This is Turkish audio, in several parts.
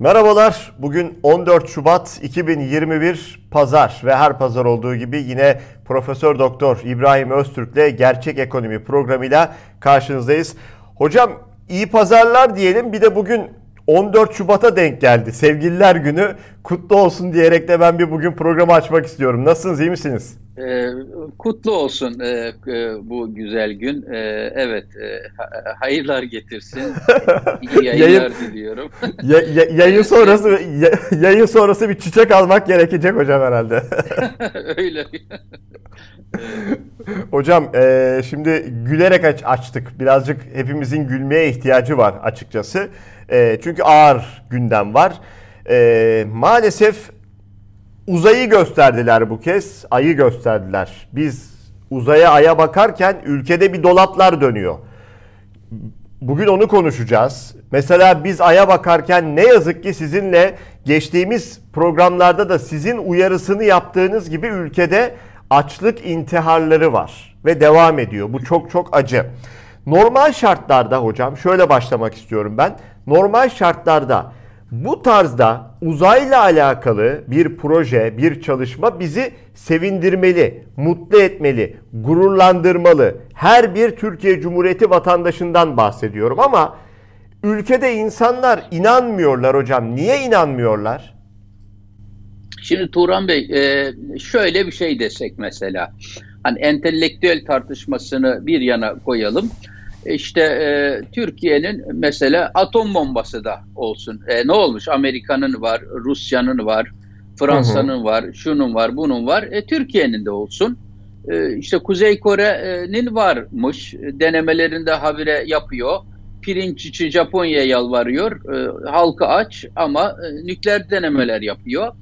Merhabalar. Bugün 14 Şubat 2021 Pazar ve her pazar olduğu gibi yine Profesör Doktor İbrahim Öztürk'le Gerçek Ekonomi programıyla karşınızdayız. Hocam iyi pazarlar diyelim. Bir de bugün 14 Şubat'a denk geldi. Sevgililer günü kutlu olsun diyerek de ben bir bugün programı açmak istiyorum. Nasılsınız, iyi misiniz? Ee, kutlu olsun e, e, bu güzel gün. E, evet, e, hayırlar getirsin. İyi yayınlar yayın, diliyorum. ya, ya, yayın sonrası ya, yayın sonrası bir çiçek almak gerekecek hocam herhalde. Öyle. Hocam e, şimdi gülerek aç, açtık. Birazcık hepimizin gülmeye ihtiyacı var açıkçası. E, çünkü ağır gündem var. E, maalesef uzayı gösterdiler bu kez. Ayı gösterdiler. Biz uzaya aya bakarken ülkede bir dolaplar dönüyor. Bugün onu konuşacağız. Mesela biz aya bakarken ne yazık ki sizinle geçtiğimiz programlarda da sizin uyarısını yaptığınız gibi ülkede açlık intiharları var ve devam ediyor. Bu çok çok acı. Normal şartlarda hocam şöyle başlamak istiyorum ben. Normal şartlarda bu tarzda uzayla alakalı bir proje, bir çalışma bizi sevindirmeli, mutlu etmeli, gururlandırmalı. Her bir Türkiye Cumhuriyeti vatandaşından bahsediyorum ama ülkede insanlar inanmıyorlar hocam. Niye inanmıyorlar? Şimdi Turan Bey e, şöyle bir şey desek mesela. Hani entelektüel tartışmasını bir yana koyalım. İşte e, Türkiye'nin mesela atom bombası da olsun. E, ne olmuş? Amerika'nın var, Rusya'nın var, Fransa'nın var, şunun var, bunun var. E, Türkiye'nin de olsun. E, işte Kuzey Kore'nin varmış. Denemelerinde habire yapıyor. Pirinç için Japonya'ya yalvarıyor. E, halkı aç ama e, nükleer denemeler yapıyor.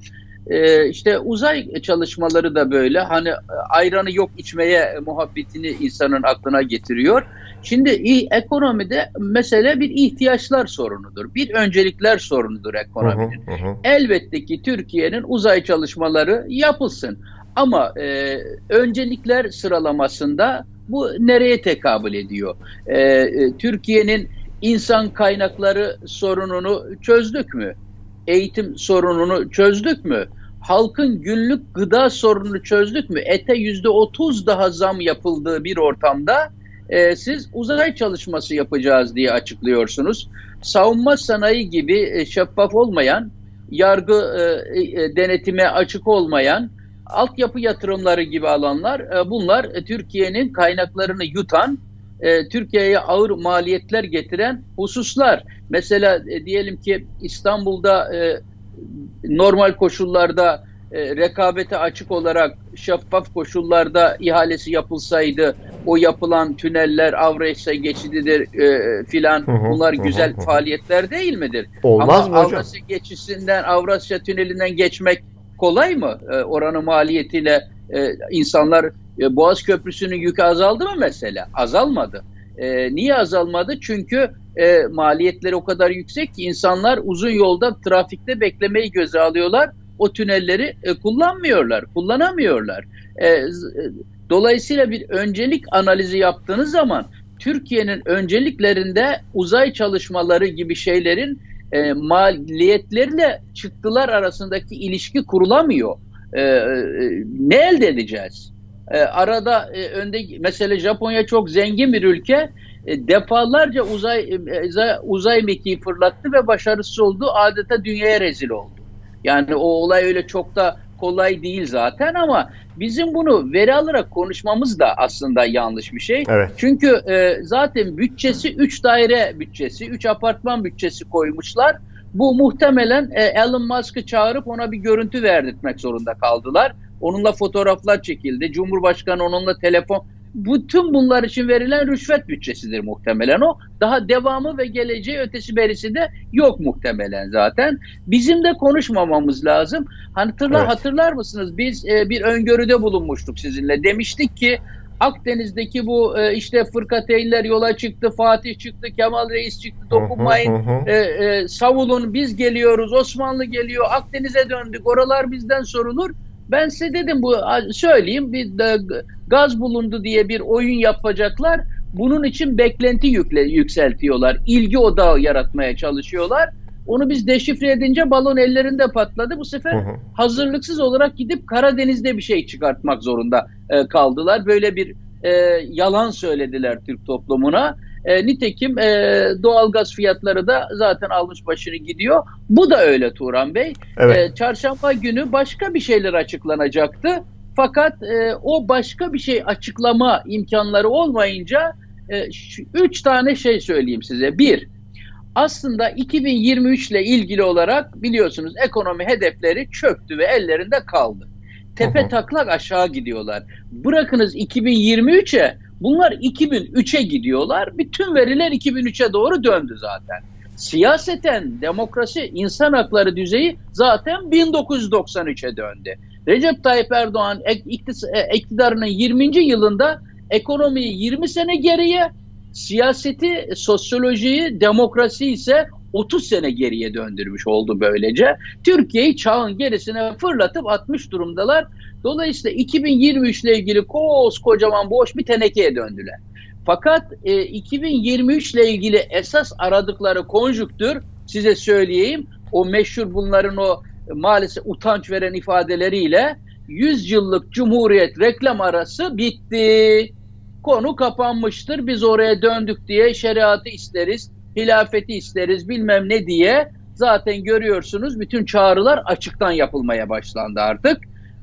E, işte uzay çalışmaları da böyle. Hani ayranı yok içmeye muhabbetini insanın aklına getiriyor. Şimdi ekonomide mesele bir ihtiyaçlar sorunudur. Bir öncelikler sorunudur ekonominin. Hı hı hı. Elbette ki Türkiye'nin uzay çalışmaları yapılsın. Ama e, öncelikler sıralamasında bu nereye tekabül ediyor? E, e, Türkiye'nin insan kaynakları sorununu çözdük mü? Eğitim sorununu çözdük mü? Halkın günlük gıda sorununu çözdük mü? Ete yüzde otuz daha zam yapıldığı bir ortamda e, siz uzay çalışması yapacağız diye açıklıyorsunuz. Savunma sanayi gibi e, şeffaf olmayan, yargı e, e, denetime açık olmayan, altyapı yatırımları gibi alanlar e, bunlar e, Türkiye'nin kaynaklarını yutan, e, Türkiye'ye ağır maliyetler getiren hususlar. Mesela e, diyelim ki İstanbul'da e, normal koşullarda e, rekabete açık olarak şeffaf koşullarda ihalesi yapılsaydı o yapılan tüneller Avrasya geçididir e, filan bunlar güzel faaliyetler değil midir? Olmaz Ama mı hocam? Avrasya geçişinden Avrasya tünelinden geçmek kolay mı? E, oranın maliyetiyle e, insanlar e, Boğaz Köprüsü'nün yükü azaldı mı mesela? Azalmadı. E, niye azalmadı? Çünkü e, maliyetleri o kadar yüksek ki insanlar uzun yolda trafikte beklemeyi göze alıyorlar o tünelleri e, kullanmıyorlar, kullanamıyorlar. E, e, dolayısıyla bir öncelik analizi yaptığınız zaman Türkiye'nin önceliklerinde uzay çalışmaları gibi şeylerin e, maliyetleriyle çıktılar arasındaki ilişki kurulamıyor. E, e, ne elde edeceğiz? E, arada e, önde mesela Japonya çok zengin bir ülke. E, defalarca uzay e, uzay mekiği fırlattı ve başarısız oldu. Adeta dünyaya rezil oldu. Yani o olay öyle çok da kolay değil zaten ama bizim bunu veri alarak konuşmamız da aslında yanlış bir şey. Evet. Çünkü e, zaten bütçesi 3 daire bütçesi, 3 apartman bütçesi koymuşlar. Bu muhtemelen e, Elon Musk'ı çağırıp ona bir görüntü verdirtmek zorunda kaldılar. Onunla fotoğraflar çekildi. Cumhurbaşkanı onunla telefon bütün bunlar için verilen rüşvet bütçesidir muhtemelen o. Daha devamı ve geleceği ötesi berisi de yok muhtemelen zaten. Bizim de konuşmamamız lazım. Hatırla, evet. Hatırlar mısınız? Biz e, bir öngörüde bulunmuştuk sizinle. Demiştik ki Akdeniz'deki bu e, işte fırkateyler yola çıktı, Fatih çıktı, Kemal Reis çıktı, dokunmayın, e, e, savulun biz geliyoruz, Osmanlı geliyor, Akdeniz'e döndük, oralar bizden sorulur. Ben size dedim bu söyleyeyim bir de, gaz bulundu diye bir oyun yapacaklar. Bunun için beklenti yükle, yükseltiyorlar. İlgi odağı yaratmaya çalışıyorlar. Onu biz deşifre edince balon ellerinde patladı. Bu sefer hı hı. hazırlıksız olarak gidip Karadeniz'de bir şey çıkartmak zorunda e, kaldılar. Böyle bir e, yalan söylediler Türk toplumuna. E, nitekim e, doğalgaz fiyatları da zaten almış başını gidiyor. Bu da öyle Turan Bey. Evet. E, çarşamba günü başka bir şeyler açıklanacaktı. Fakat e, o başka bir şey açıklama imkanları olmayınca e, şu, üç tane şey söyleyeyim size. Bir, aslında 2023 ile ilgili olarak biliyorsunuz ekonomi hedefleri çöktü ve ellerinde kaldı. Tepe taklak aşağı gidiyorlar. Bırakınız 2023'e bunlar 2003'e gidiyorlar. Bütün veriler 2003'e doğru döndü zaten. Siyaseten demokrasi, insan hakları düzeyi zaten 1993'e döndü. Recep Tayyip Erdoğan e, iktidarının 20. yılında ekonomiyi 20 sene geriye, siyaseti, sosyolojiyi, demokrasi ise 30 sene geriye döndürmüş oldu böylece. Türkiye'yi çağın gerisine fırlatıp atmış durumdalar. Dolayısıyla 2023 ile ilgili koskocaman boş bir tenekeye döndüler. Fakat e, 2023 ile ilgili esas aradıkları konjüktür size söyleyeyim. O meşhur bunların o maalesef utanç veren ifadeleriyle 100 yıllık cumhuriyet reklam arası bitti. Konu kapanmıştır. Biz oraya döndük diye şeriatı isteriz, hilafeti isteriz bilmem ne diye zaten görüyorsunuz bütün çağrılar açıktan yapılmaya başlandı artık.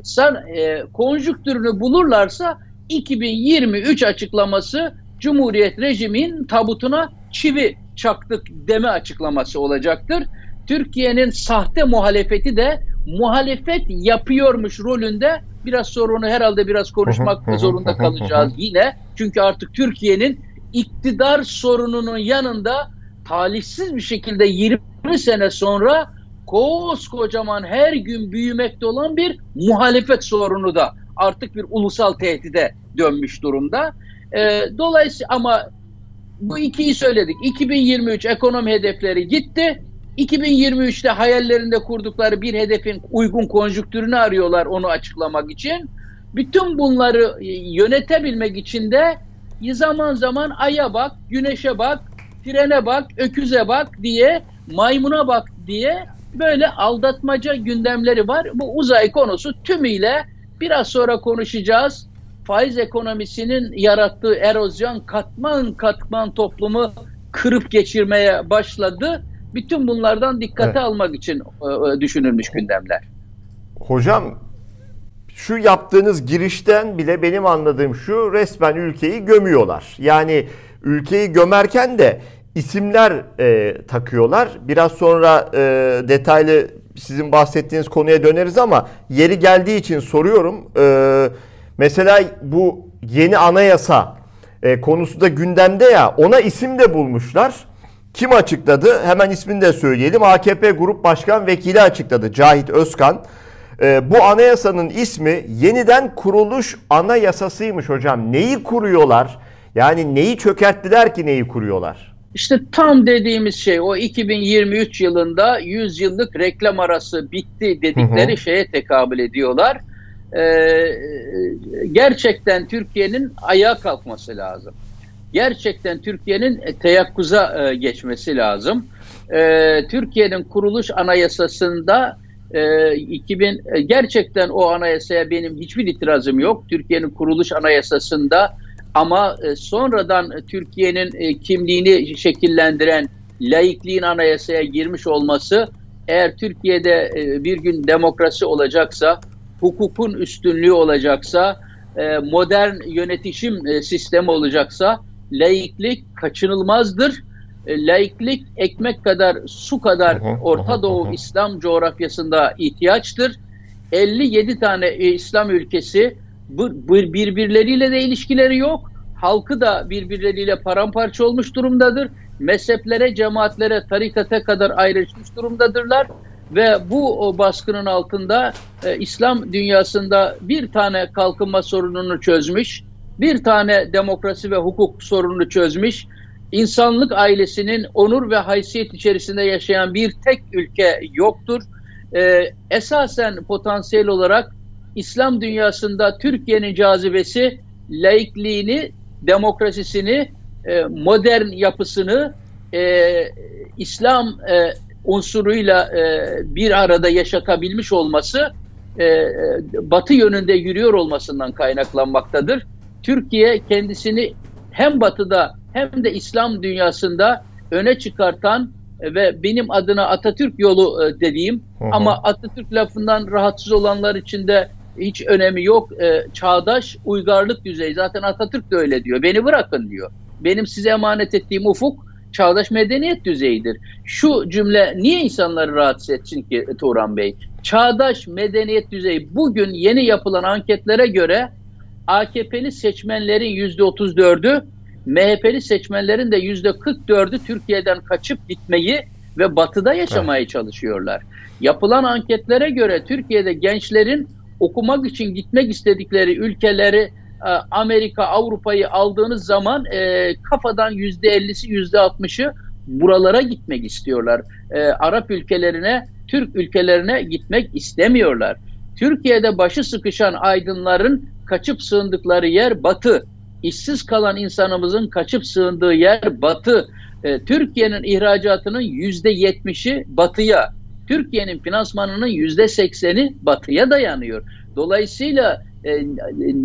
Sen e, konjüktürünü bulurlarsa 2023 açıklaması Cumhuriyet rejimin tabutuna çivi çaktık deme açıklaması olacaktır. Türkiye'nin sahte muhalefeti de muhalefet yapıyormuş rolünde biraz sonra onu herhalde biraz konuşmak zorunda kalacağız yine. Çünkü artık Türkiye'nin iktidar sorununun yanında talihsiz bir şekilde 20 sene sonra koskocaman her gün büyümekte olan bir muhalefet sorunu da artık bir ulusal tehdide dönmüş durumda. Ee, dolayısıyla ama bu ikiyi söyledik. 2023 ekonomi hedefleri gitti. 2023'te hayallerinde kurdukları bir hedefin uygun konjüktürünü arıyorlar onu açıklamak için. Bütün bunları e, yönetebilmek için de zaman zaman aya bak, güneşe bak, trene bak, öküze bak diye, maymuna bak diye böyle aldatmaca gündemleri var. Bu uzay konusu tümüyle biraz sonra konuşacağız. Faiz ekonomisinin yarattığı erozyon katman katman toplumu kırıp geçirmeye başladı bütün bunlardan dikkate evet. almak için e, e, düşünülmüş gündemler. Hocam şu yaptığınız girişten bile benim anladığım şu resmen ülkeyi gömüyorlar. Yani ülkeyi gömerken de isimler e, takıyorlar. Biraz sonra e, detaylı sizin bahsettiğiniz konuya döneriz ama yeri geldiği için soruyorum. E, mesela bu yeni anayasa e, konusu da gündemde ya ona isim de bulmuşlar. Kim açıkladı? Hemen ismini de söyleyelim. AKP Grup Başkan Vekili açıkladı. Cahit Özkan. Ee, bu anayasanın ismi yeniden kuruluş anayasasıymış hocam. Neyi kuruyorlar? Yani neyi çökerttiler ki neyi kuruyorlar? İşte tam dediğimiz şey o 2023 yılında 100 yıllık reklam arası bitti dedikleri hı hı. şeye tekabül ediyorlar. Ee, gerçekten Türkiye'nin ayağa kalkması lazım gerçekten Türkiye'nin e, teyakkuza e, geçmesi lazım. E, Türkiye'nin kuruluş anayasasında 2000 gerçekten o anayasaya benim hiçbir itirazım yok. Türkiye'nin kuruluş anayasasında ama sonradan Türkiye'nin kimliğini şekillendiren laikliğin anayasaya girmiş olması eğer Türkiye'de bir gün demokrasi olacaksa, hukukun üstünlüğü olacaksa, modern yönetişim sistemi olacaksa laiklik kaçınılmazdır. E, laiklik ekmek kadar, su kadar Orta Doğu İslam coğrafyasında ihtiyaçtır. 57 tane e, İslam ülkesi birbirleriyle de ilişkileri yok. Halkı da birbirleriyle paramparça olmuş durumdadır. Mezheplere, cemaatlere, tarikata kadar ayrışmış durumdadırlar. Ve bu o baskının altında e, İslam dünyasında bir tane kalkınma sorununu çözmüş bir tane demokrasi ve hukuk sorununu çözmüş, insanlık ailesinin onur ve haysiyet içerisinde yaşayan bir tek ülke yoktur. Ee, esasen potansiyel olarak İslam dünyasında Türkiye'nin cazibesi laikliğini, demokrasisini, e, modern yapısını, e, İslam e, unsuruyla e, bir arada yaşatabilmiş olması e, batı yönünde yürüyor olmasından kaynaklanmaktadır. Türkiye kendisini hem batıda hem de İslam dünyasında öne çıkartan ve benim adına Atatürk yolu e, dediğim hı hı. ama Atatürk lafından rahatsız olanlar için de hiç önemi yok. E, çağdaş uygarlık düzeyi. Zaten Atatürk de öyle diyor. Beni bırakın diyor. Benim size emanet ettiğim ufuk çağdaş medeniyet düzeyidir. Şu cümle niye insanları rahatsız etsin ki Turan Bey? Çağdaş medeniyet düzeyi bugün yeni yapılan anketlere göre AKP'li seçmenlerin yüzde 34'ü MHP'li seçmenlerin de yüzde 44'ü Türkiye'den kaçıp gitmeyi ve batıda yaşamaya evet. çalışıyorlar. Yapılan anketlere göre Türkiye'de gençlerin okumak için gitmek istedikleri ülkeleri e, Amerika, Avrupa'yı aldığınız zaman e, kafadan yüzde ellisi, yüzde altmışı buralara gitmek istiyorlar. E, Arap ülkelerine, Türk ülkelerine gitmek istemiyorlar. Türkiye'de başı sıkışan aydınların kaçıp sığındıkları yer Batı. İşsiz kalan insanımızın kaçıp sığındığı yer Batı. E, Türkiye'nin ihracatının yüzde yetmişi Batı'ya. Türkiye'nin finansmanının yüzde sekseni Batı'ya dayanıyor. Dolayısıyla e,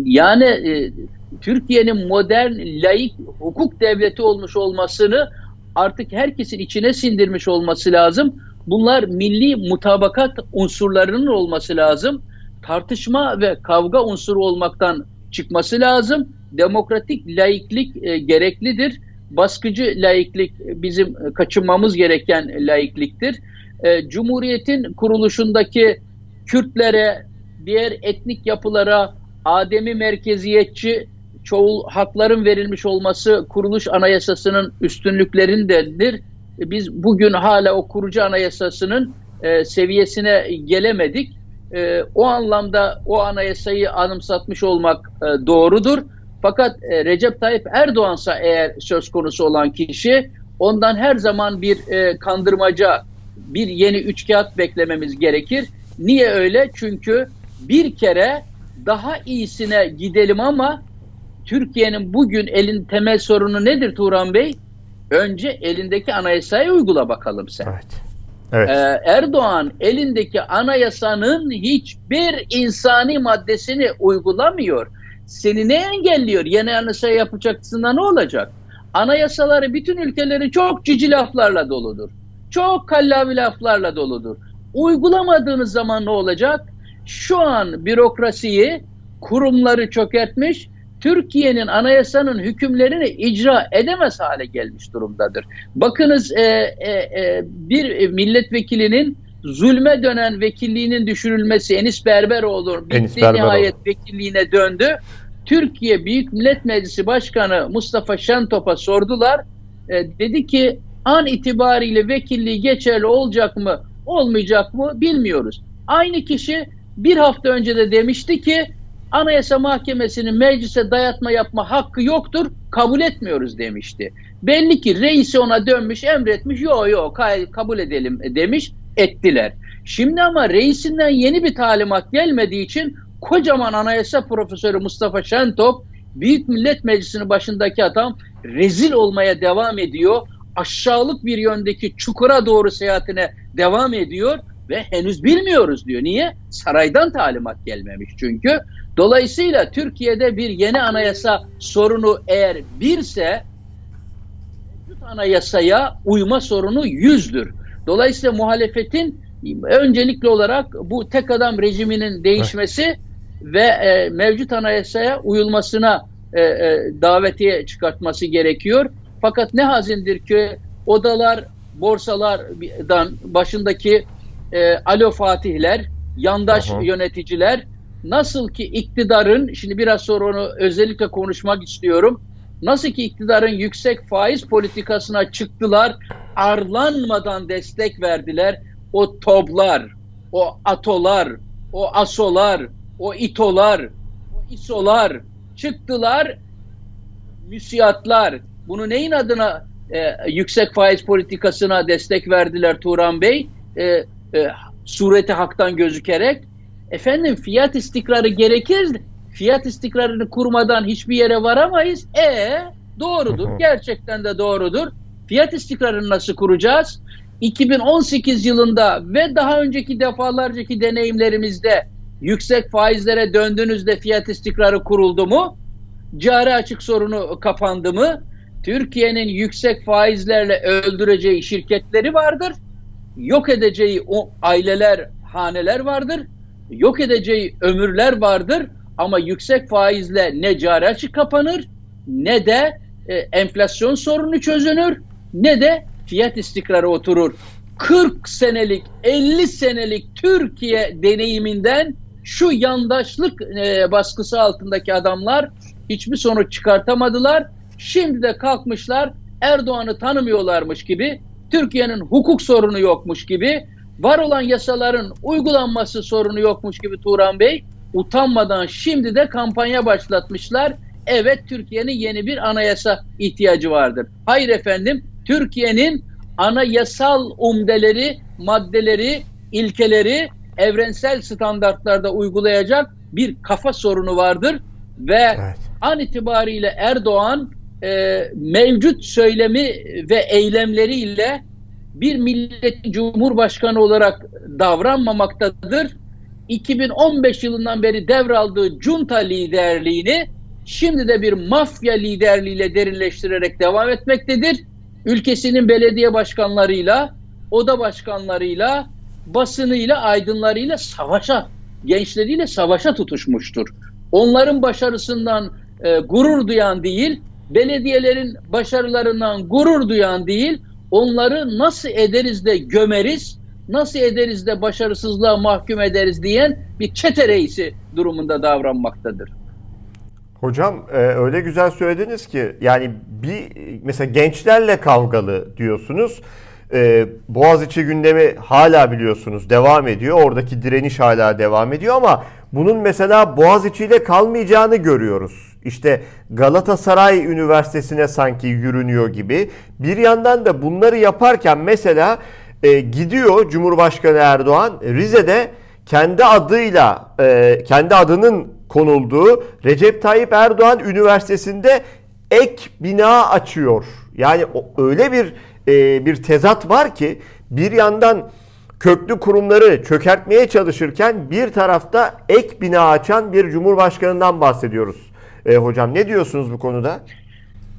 yani e, Türkiye'nin modern, laik, hukuk devleti olmuş olmasını artık herkesin içine sindirmiş olması lazım. Bunlar milli mutabakat unsurlarının olması lazım. Tartışma ve kavga unsuru olmaktan çıkması lazım. Demokratik laiklik e, gereklidir. Baskıcı laiklik bizim kaçınmamız gereken laikliktir. E, Cumhuriyetin kuruluşundaki Kürtlere, diğer etnik yapılara ademi merkeziyetçi çoğul hakların verilmiş olması kuruluş anayasasının üstünlüklerindendir. Biz bugün hala o kurucu anayasasının e, seviyesine gelemedik. E, o anlamda o anayasayı anımsatmış olmak e, doğrudur. Fakat e, Recep Tayyip Erdoğan'sa eğer söz konusu olan kişi ondan her zaman bir e, kandırmaca, bir yeni üç kağıt beklememiz gerekir. Niye öyle? Çünkü bir kere daha iyisine gidelim ama Türkiye'nin bugün elin temel sorunu nedir Turan Bey? Önce elindeki anayasayı uygula bakalım sen. Evet. Evet. Ee, Erdoğan elindeki anayasanın hiçbir insani maddesini uygulamıyor. Seni ne engelliyor? Yeni anayasa yapacaksın da ne olacak? Anayasaları bütün ülkelerin çok cici laflarla doludur. Çok kallavi laflarla doludur. Uygulamadığınız zaman ne olacak? şu an bürokrasiyi, kurumları çökertmiş, Türkiye'nin anayasanın hükümlerini icra edemez hale gelmiş durumdadır. Bakınız e, e, e, bir milletvekilinin zulme dönen vekilliğinin düşürülmesi Enis Berberoğlu Enis bitti Berberoğlu. nihayet vekilliğine döndü. Türkiye Büyük Millet Meclisi Başkanı Mustafa Şentop'a sordular. E, dedi ki an itibariyle vekilliği geçerli olacak mı olmayacak mı bilmiyoruz. Aynı kişi bir hafta önce de demişti ki Anayasa Mahkemesi'nin meclise dayatma yapma hakkı yoktur, kabul etmiyoruz demişti. Belli ki reisi ona dönmüş, emretmiş, yok yok kabul edelim demiş, ettiler. Şimdi ama reisinden yeni bir talimat gelmediği için kocaman anayasa profesörü Mustafa Şentop, Büyük Millet Meclisi'nin başındaki adam rezil olmaya devam ediyor. Aşağılık bir yöndeki çukura doğru seyahatine devam ediyor ve henüz bilmiyoruz diyor. Niye? Saraydan talimat gelmemiş çünkü. Dolayısıyla Türkiye'de bir yeni anayasa sorunu eğer birse mevcut anayasaya uyma sorunu yüzdür. Dolayısıyla muhalefetin öncelikli olarak bu tek adam rejiminin değişmesi evet. ve e, mevcut anayasaya uyulmasına e, e, davetiye çıkartması gerekiyor. Fakat ne hazindir ki odalar, borsalardan başındaki e, alo fatihler, yandaş Aha. yöneticiler nasıl ki iktidarın, şimdi biraz sonra onu özellikle konuşmak istiyorum. Nasıl ki iktidarın yüksek faiz politikasına çıktılar, arlanmadan destek verdiler. O toplar, o atolar, o asolar, o itolar, o isolar çıktılar, müsiyatlar. Bunu neyin adına e, yüksek faiz politikasına destek verdiler Turan Bey? E, e, sureti haktan gözükerek efendim fiyat istikrarı gerekir. Fiyat istikrarını kurmadan hiçbir yere varamayız. E doğrudur. Gerçekten de doğrudur. Fiyat istikrarını nasıl kuracağız? 2018 yılında ve daha önceki defalarcaki deneyimlerimizde yüksek faizlere döndüğünüzde fiyat istikrarı kuruldu mu? Cari açık sorunu kapandı mı? Türkiye'nin yüksek faizlerle öldüreceği şirketleri vardır. Yok edeceği o aileler, haneler vardır. Yok edeceği ömürler vardır. Ama yüksek faizle ne cari açık kapanır ne de e, enflasyon sorunu çözünür ne de fiyat istikrarı oturur. 40 senelik, 50 senelik Türkiye deneyiminden şu yandaşlık e, baskısı altındaki adamlar hiçbir sonuç çıkartamadılar. Şimdi de kalkmışlar Erdoğan'ı tanımıyorlarmış gibi, Türkiye'nin hukuk sorunu yokmuş gibi, var olan yasaların uygulanması sorunu yokmuş gibi Turan Bey utanmadan şimdi de kampanya başlatmışlar. Evet Türkiye'nin yeni bir anayasa ihtiyacı vardır. Hayır efendim Türkiye'nin anayasal umdeleri, maddeleri, ilkeleri evrensel standartlarda uygulayacak bir kafa sorunu vardır ve evet. an itibariyle Erdoğan e, mevcut söylemi ve eylemleriyle bir milletin cumhurbaşkanı olarak davranmamaktadır. 2015 yılından beri devraldığı junta liderliğini şimdi de bir mafya liderliğiyle derinleştirerek devam etmektedir. Ülkesinin belediye başkanlarıyla, oda başkanlarıyla, basınıyla, aydınlarıyla savaşa, gençleriyle savaşa tutuşmuştur. Onların başarısından e, gurur duyan değil, belediyelerin başarılarından gurur duyan değil, onları nasıl ederiz de gömeriz, nasıl ederiz de başarısızlığa mahkum ederiz diyen bir çete reisi durumunda davranmaktadır. Hocam e, öyle güzel söylediniz ki yani bir mesela gençlerle kavgalı diyorsunuz. E, Boğaziçi gündemi hala biliyorsunuz devam ediyor. Oradaki direniş hala devam ediyor ama bunun mesela Boğaziçi ile kalmayacağını görüyoruz. İşte Galatasaray Üniversitesi'ne sanki yürünüyor gibi. Bir yandan da bunları yaparken mesela e, gidiyor Cumhurbaşkanı Erdoğan Rize'de kendi adıyla e, kendi adının konulduğu Recep Tayyip Erdoğan Üniversitesi'nde ek bina açıyor. Yani öyle bir e, bir tezat var ki bir yandan köklü kurumları çökertmeye çalışırken bir tarafta ek bina açan bir cumhurbaşkanından bahsediyoruz. E, hocam ne diyorsunuz bu konuda?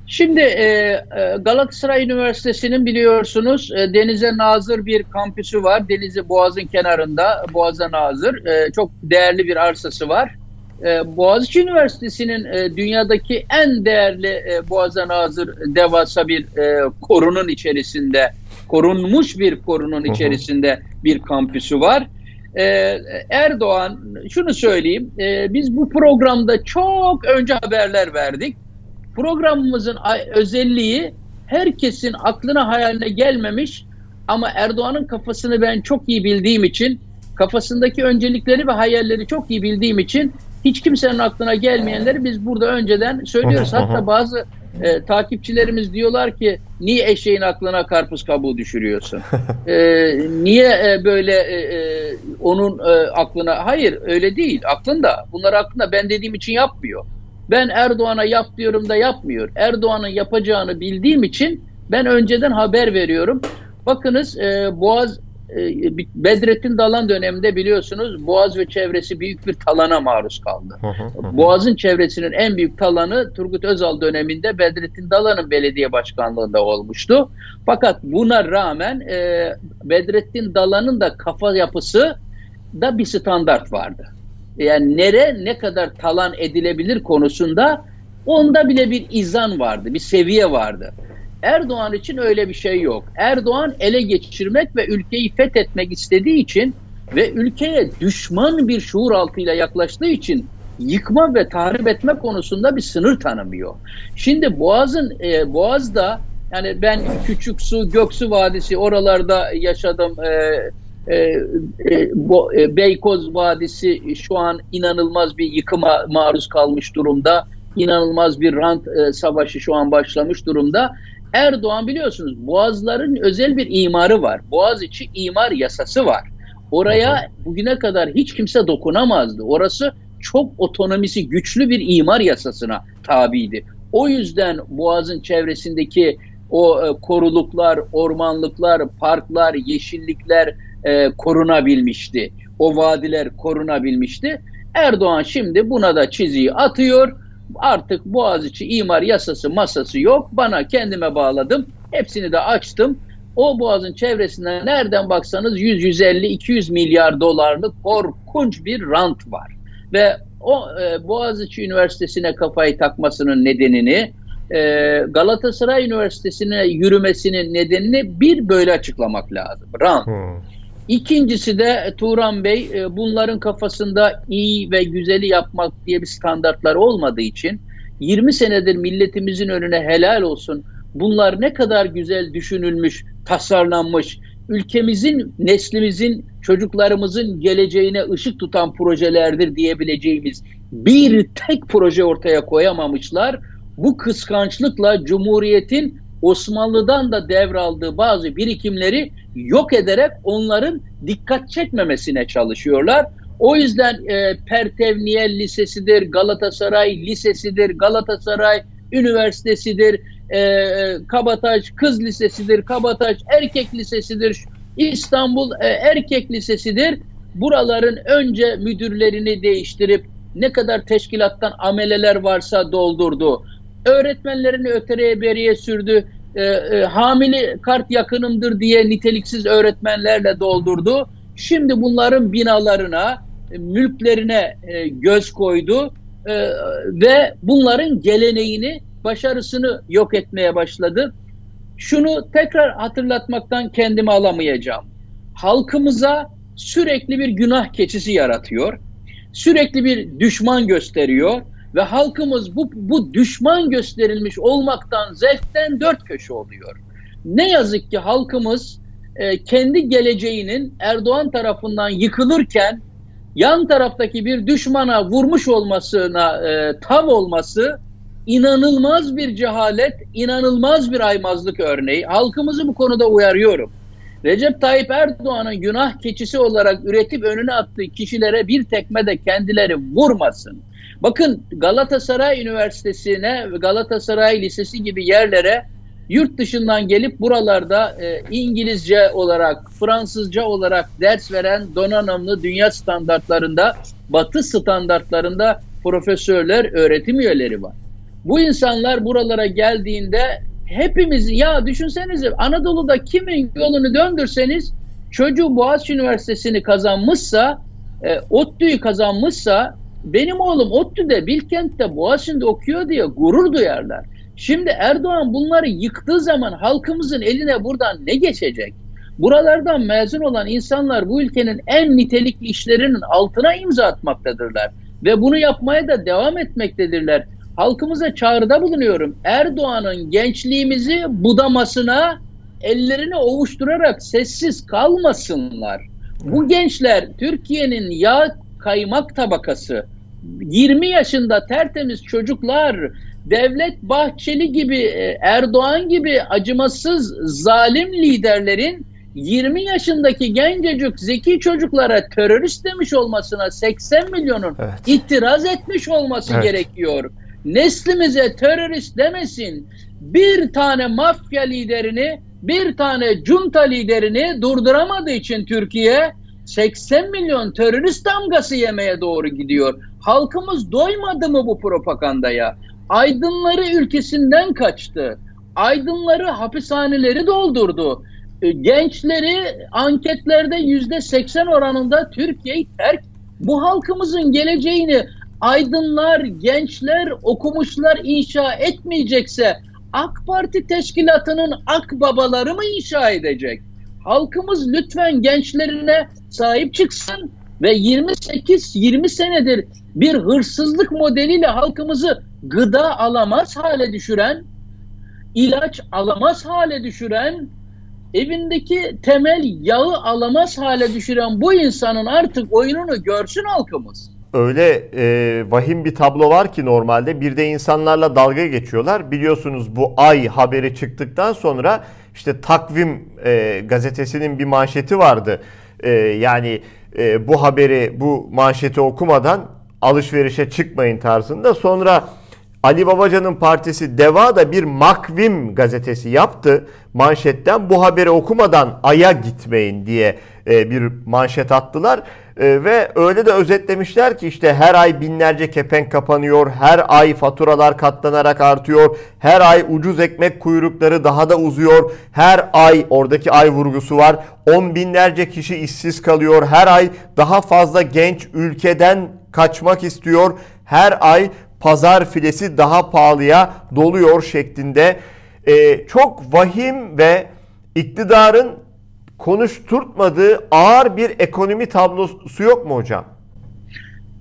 Şimdi e, e, Galatasaray Üniversitesi'nin biliyorsunuz e, denize nazır bir kampüsü var. Denizi Boğaz'ın kenarında, Boğaz'a nazır. E, çok değerli bir arsası var. E, Boğaziçi Üniversitesi'nin e, dünyadaki en değerli e, Boğaz'a nazır devasa bir e, korunun içerisinde, korunmuş bir korunun içerisinde bir kampüsü var. E, Erdoğan, şunu söyleyeyim, e, biz bu programda çok önce haberler verdik Programımızın özelliği herkesin aklına hayaline gelmemiş ama Erdoğan'ın kafasını ben çok iyi bildiğim için kafasındaki öncelikleri ve hayalleri çok iyi bildiğim için hiç kimsenin aklına gelmeyenleri biz burada önceden söylüyoruz. Hatta bazı e, takipçilerimiz diyorlar ki niye eşeğin aklına karpuz kabuğu düşürüyorsun? E, niye e, böyle e, e, onun e, aklına? Hayır öyle değil. Aklında. Bunlar aklında. Ben dediğim için yapmıyor. Ben Erdoğan'a yap diyorum da yapmıyor. Erdoğan'ın yapacağını bildiğim için ben önceden haber veriyorum. Bakınız e, Boğaz Bedrettin Dalan döneminde biliyorsunuz Boğaz ve çevresi büyük bir talana maruz kaldı. Boğaz'ın çevresinin en büyük talanı Turgut Özal döneminde Bedrettin Dalan'ın belediye başkanlığında olmuştu. Fakat buna rağmen e, Bedrettin Dalan'ın da kafa yapısı da bir standart vardı yani nere ne kadar talan edilebilir konusunda onda bile bir izan vardı, bir seviye vardı. Erdoğan için öyle bir şey yok. Erdoğan ele geçirmek ve ülkeyi fethetmek istediği için ve ülkeye düşman bir şuur altıyla yaklaştığı için yıkma ve tahrip etme konusunda bir sınır tanımıyor. Şimdi Boğaz'ın e, Boğaz'da yani ben Küçük Su, Göksu Vadisi oralarda yaşadım. E, e, e, bu, e, Beykoz Vadisi şu an inanılmaz bir yıkıma maruz kalmış durumda. İnanılmaz bir rant e, savaşı şu an başlamış durumda. Erdoğan biliyorsunuz Boğazların özel bir imarı var. Boğaz içi imar yasası var. Oraya bugüne kadar hiç kimse dokunamazdı. Orası çok otonomisi güçlü bir imar yasasına tabiydi. O yüzden Boğaz'ın çevresindeki o e, koruluklar, ormanlıklar, parklar, yeşillikler e, korunabilmişti. O vadiler korunabilmişti. Erdoğan şimdi buna da çiziyi atıyor. Artık Boğaziçi imar yasası masası yok. Bana kendime bağladım. Hepsini de açtım. O boğazın çevresinden nereden baksanız 100, 150, 200 milyar dolarlık korkunç bir rant var. Ve o e, Boğaziçi Üniversitesi'ne kafayı takmasının nedenini e, Galatasaray Üniversitesi'ne yürümesinin nedenini bir böyle açıklamak lazım. Rant. Hmm. İkincisi de Turan Bey e, bunların kafasında iyi ve güzeli yapmak diye bir standartlar olmadığı için 20 senedir milletimizin önüne helal olsun bunlar ne kadar güzel düşünülmüş, tasarlanmış, ülkemizin, neslimizin, çocuklarımızın geleceğine ışık tutan projelerdir diyebileceğimiz bir tek proje ortaya koyamamışlar. Bu kıskançlıkla Cumhuriyet'in Osmanlı'dan da devraldığı bazı birikimleri yok ederek onların dikkat çekmemesine çalışıyorlar. O yüzden e, Pertevniyel Lisesi'dir, Galatasaray Lisesi'dir, Galatasaray Üniversitesi'dir, e, Kabataş Kız Lisesi'dir, Kabataş Erkek Lisesi'dir, İstanbul e, Erkek Lisesi'dir. Buraların önce müdürlerini değiştirip ne kadar teşkilattan ameleler varsa doldurdu. Öğretmenlerini ötereye beriye sürdü. E, e, hamili kart yakınımdır diye niteliksiz öğretmenlerle doldurdu. Şimdi bunların binalarına, e, mülklerine e, göz koydu e, ve bunların geleneğini başarısını yok etmeye başladı. Şunu tekrar hatırlatmaktan kendimi alamayacağım. Halkımıza sürekli bir günah keçisi yaratıyor. Sürekli bir düşman gösteriyor ve halkımız bu, bu düşman gösterilmiş olmaktan zevkten dört köşe oluyor. Ne yazık ki halkımız e, kendi geleceğinin Erdoğan tarafından yıkılırken yan taraftaki bir düşmana vurmuş olmasına e, tav olması inanılmaz bir cehalet, inanılmaz bir aymazlık örneği. Halkımızı bu konuda uyarıyorum. Recep Tayyip Erdoğan'ın günah keçisi olarak üretip önüne attığı kişilere bir tekme de kendileri vurmasın. Bakın Galatasaray Üniversitesi'ne ve Galatasaray Lisesi gibi yerlere yurt dışından gelip buralarda e, İngilizce olarak, Fransızca olarak ders veren donanımlı dünya standartlarında, batı standartlarında profesörler, öğretim üyeleri var. Bu insanlar buralara geldiğinde hepimiz ya düşünsenize Anadolu'da kimin yolunu döndürseniz çocuğu Boğaziçi Üniversitesi'ni kazanmışsa, e, ODTÜ'yü kazanmışsa benim oğlum ODTÜ'de, Bilkent'te, Boğaziçi'nde okuyor diye gurur duyarlar. Şimdi Erdoğan bunları yıktığı zaman halkımızın eline buradan ne geçecek? Buralardan mezun olan insanlar bu ülkenin en nitelikli işlerinin altına imza atmaktadırlar. Ve bunu yapmaya da devam etmektedirler halkımıza çağrıda bulunuyorum. Erdoğan'ın gençliğimizi budamasına ellerini ovuşturarak sessiz kalmasınlar. Bu gençler Türkiye'nin yağ kaymak tabakası 20 yaşında tertemiz çocuklar Devlet Bahçeli gibi e, Erdoğan gibi acımasız zalim liderlerin 20 yaşındaki gencecik zeki çocuklara terörist demiş olmasına 80 milyonun evet. itiraz etmiş olması evet. gerekiyor neslimize terörist demesin. Bir tane mafya liderini, bir tane junta liderini durduramadığı için Türkiye 80 milyon terörist damgası yemeye doğru gidiyor. Halkımız doymadı mı bu propagandaya? Aydınları ülkesinden kaçtı. Aydınları hapishaneleri doldurdu. E, gençleri anketlerde yüzde 80 oranında Türkiye'yi terk. Bu halkımızın geleceğini aydınlar, gençler, okumuşlar inşa etmeyecekse AK Parti teşkilatının ak babaları mı inşa edecek? Halkımız lütfen gençlerine sahip çıksın ve 28-20 senedir bir hırsızlık modeliyle halkımızı gıda alamaz hale düşüren, ilaç alamaz hale düşüren, evindeki temel yağı alamaz hale düşüren bu insanın artık oyununu görsün halkımız öyle e, vahim bir tablo var ki normalde bir de insanlarla dalga geçiyorlar. Biliyorsunuz bu ay haberi çıktıktan sonra işte takvim e, gazetesinin bir manşeti vardı. E, yani e, bu haberi bu manşeti okumadan alışverişe çıkmayın tarzında. Sonra Ali Babacan'ın partisi DEVA da bir Makvim gazetesi yaptı. Manşetten bu haberi okumadan Ay'a gitmeyin diye e, bir manşet attılar. E, ve öyle de özetlemişler ki işte her ay binlerce kepenk kapanıyor, her ay faturalar katlanarak artıyor, her ay ucuz ekmek kuyrukları daha da uzuyor, her ay oradaki ay vurgusu var, on binlerce kişi işsiz kalıyor, her ay daha fazla genç ülkeden kaçmak istiyor, her ay pazar filesi daha pahalıya doluyor şeklinde. E, çok vahim ve iktidarın konuşturtmadığı ağır bir ekonomi tablosu yok mu hocam?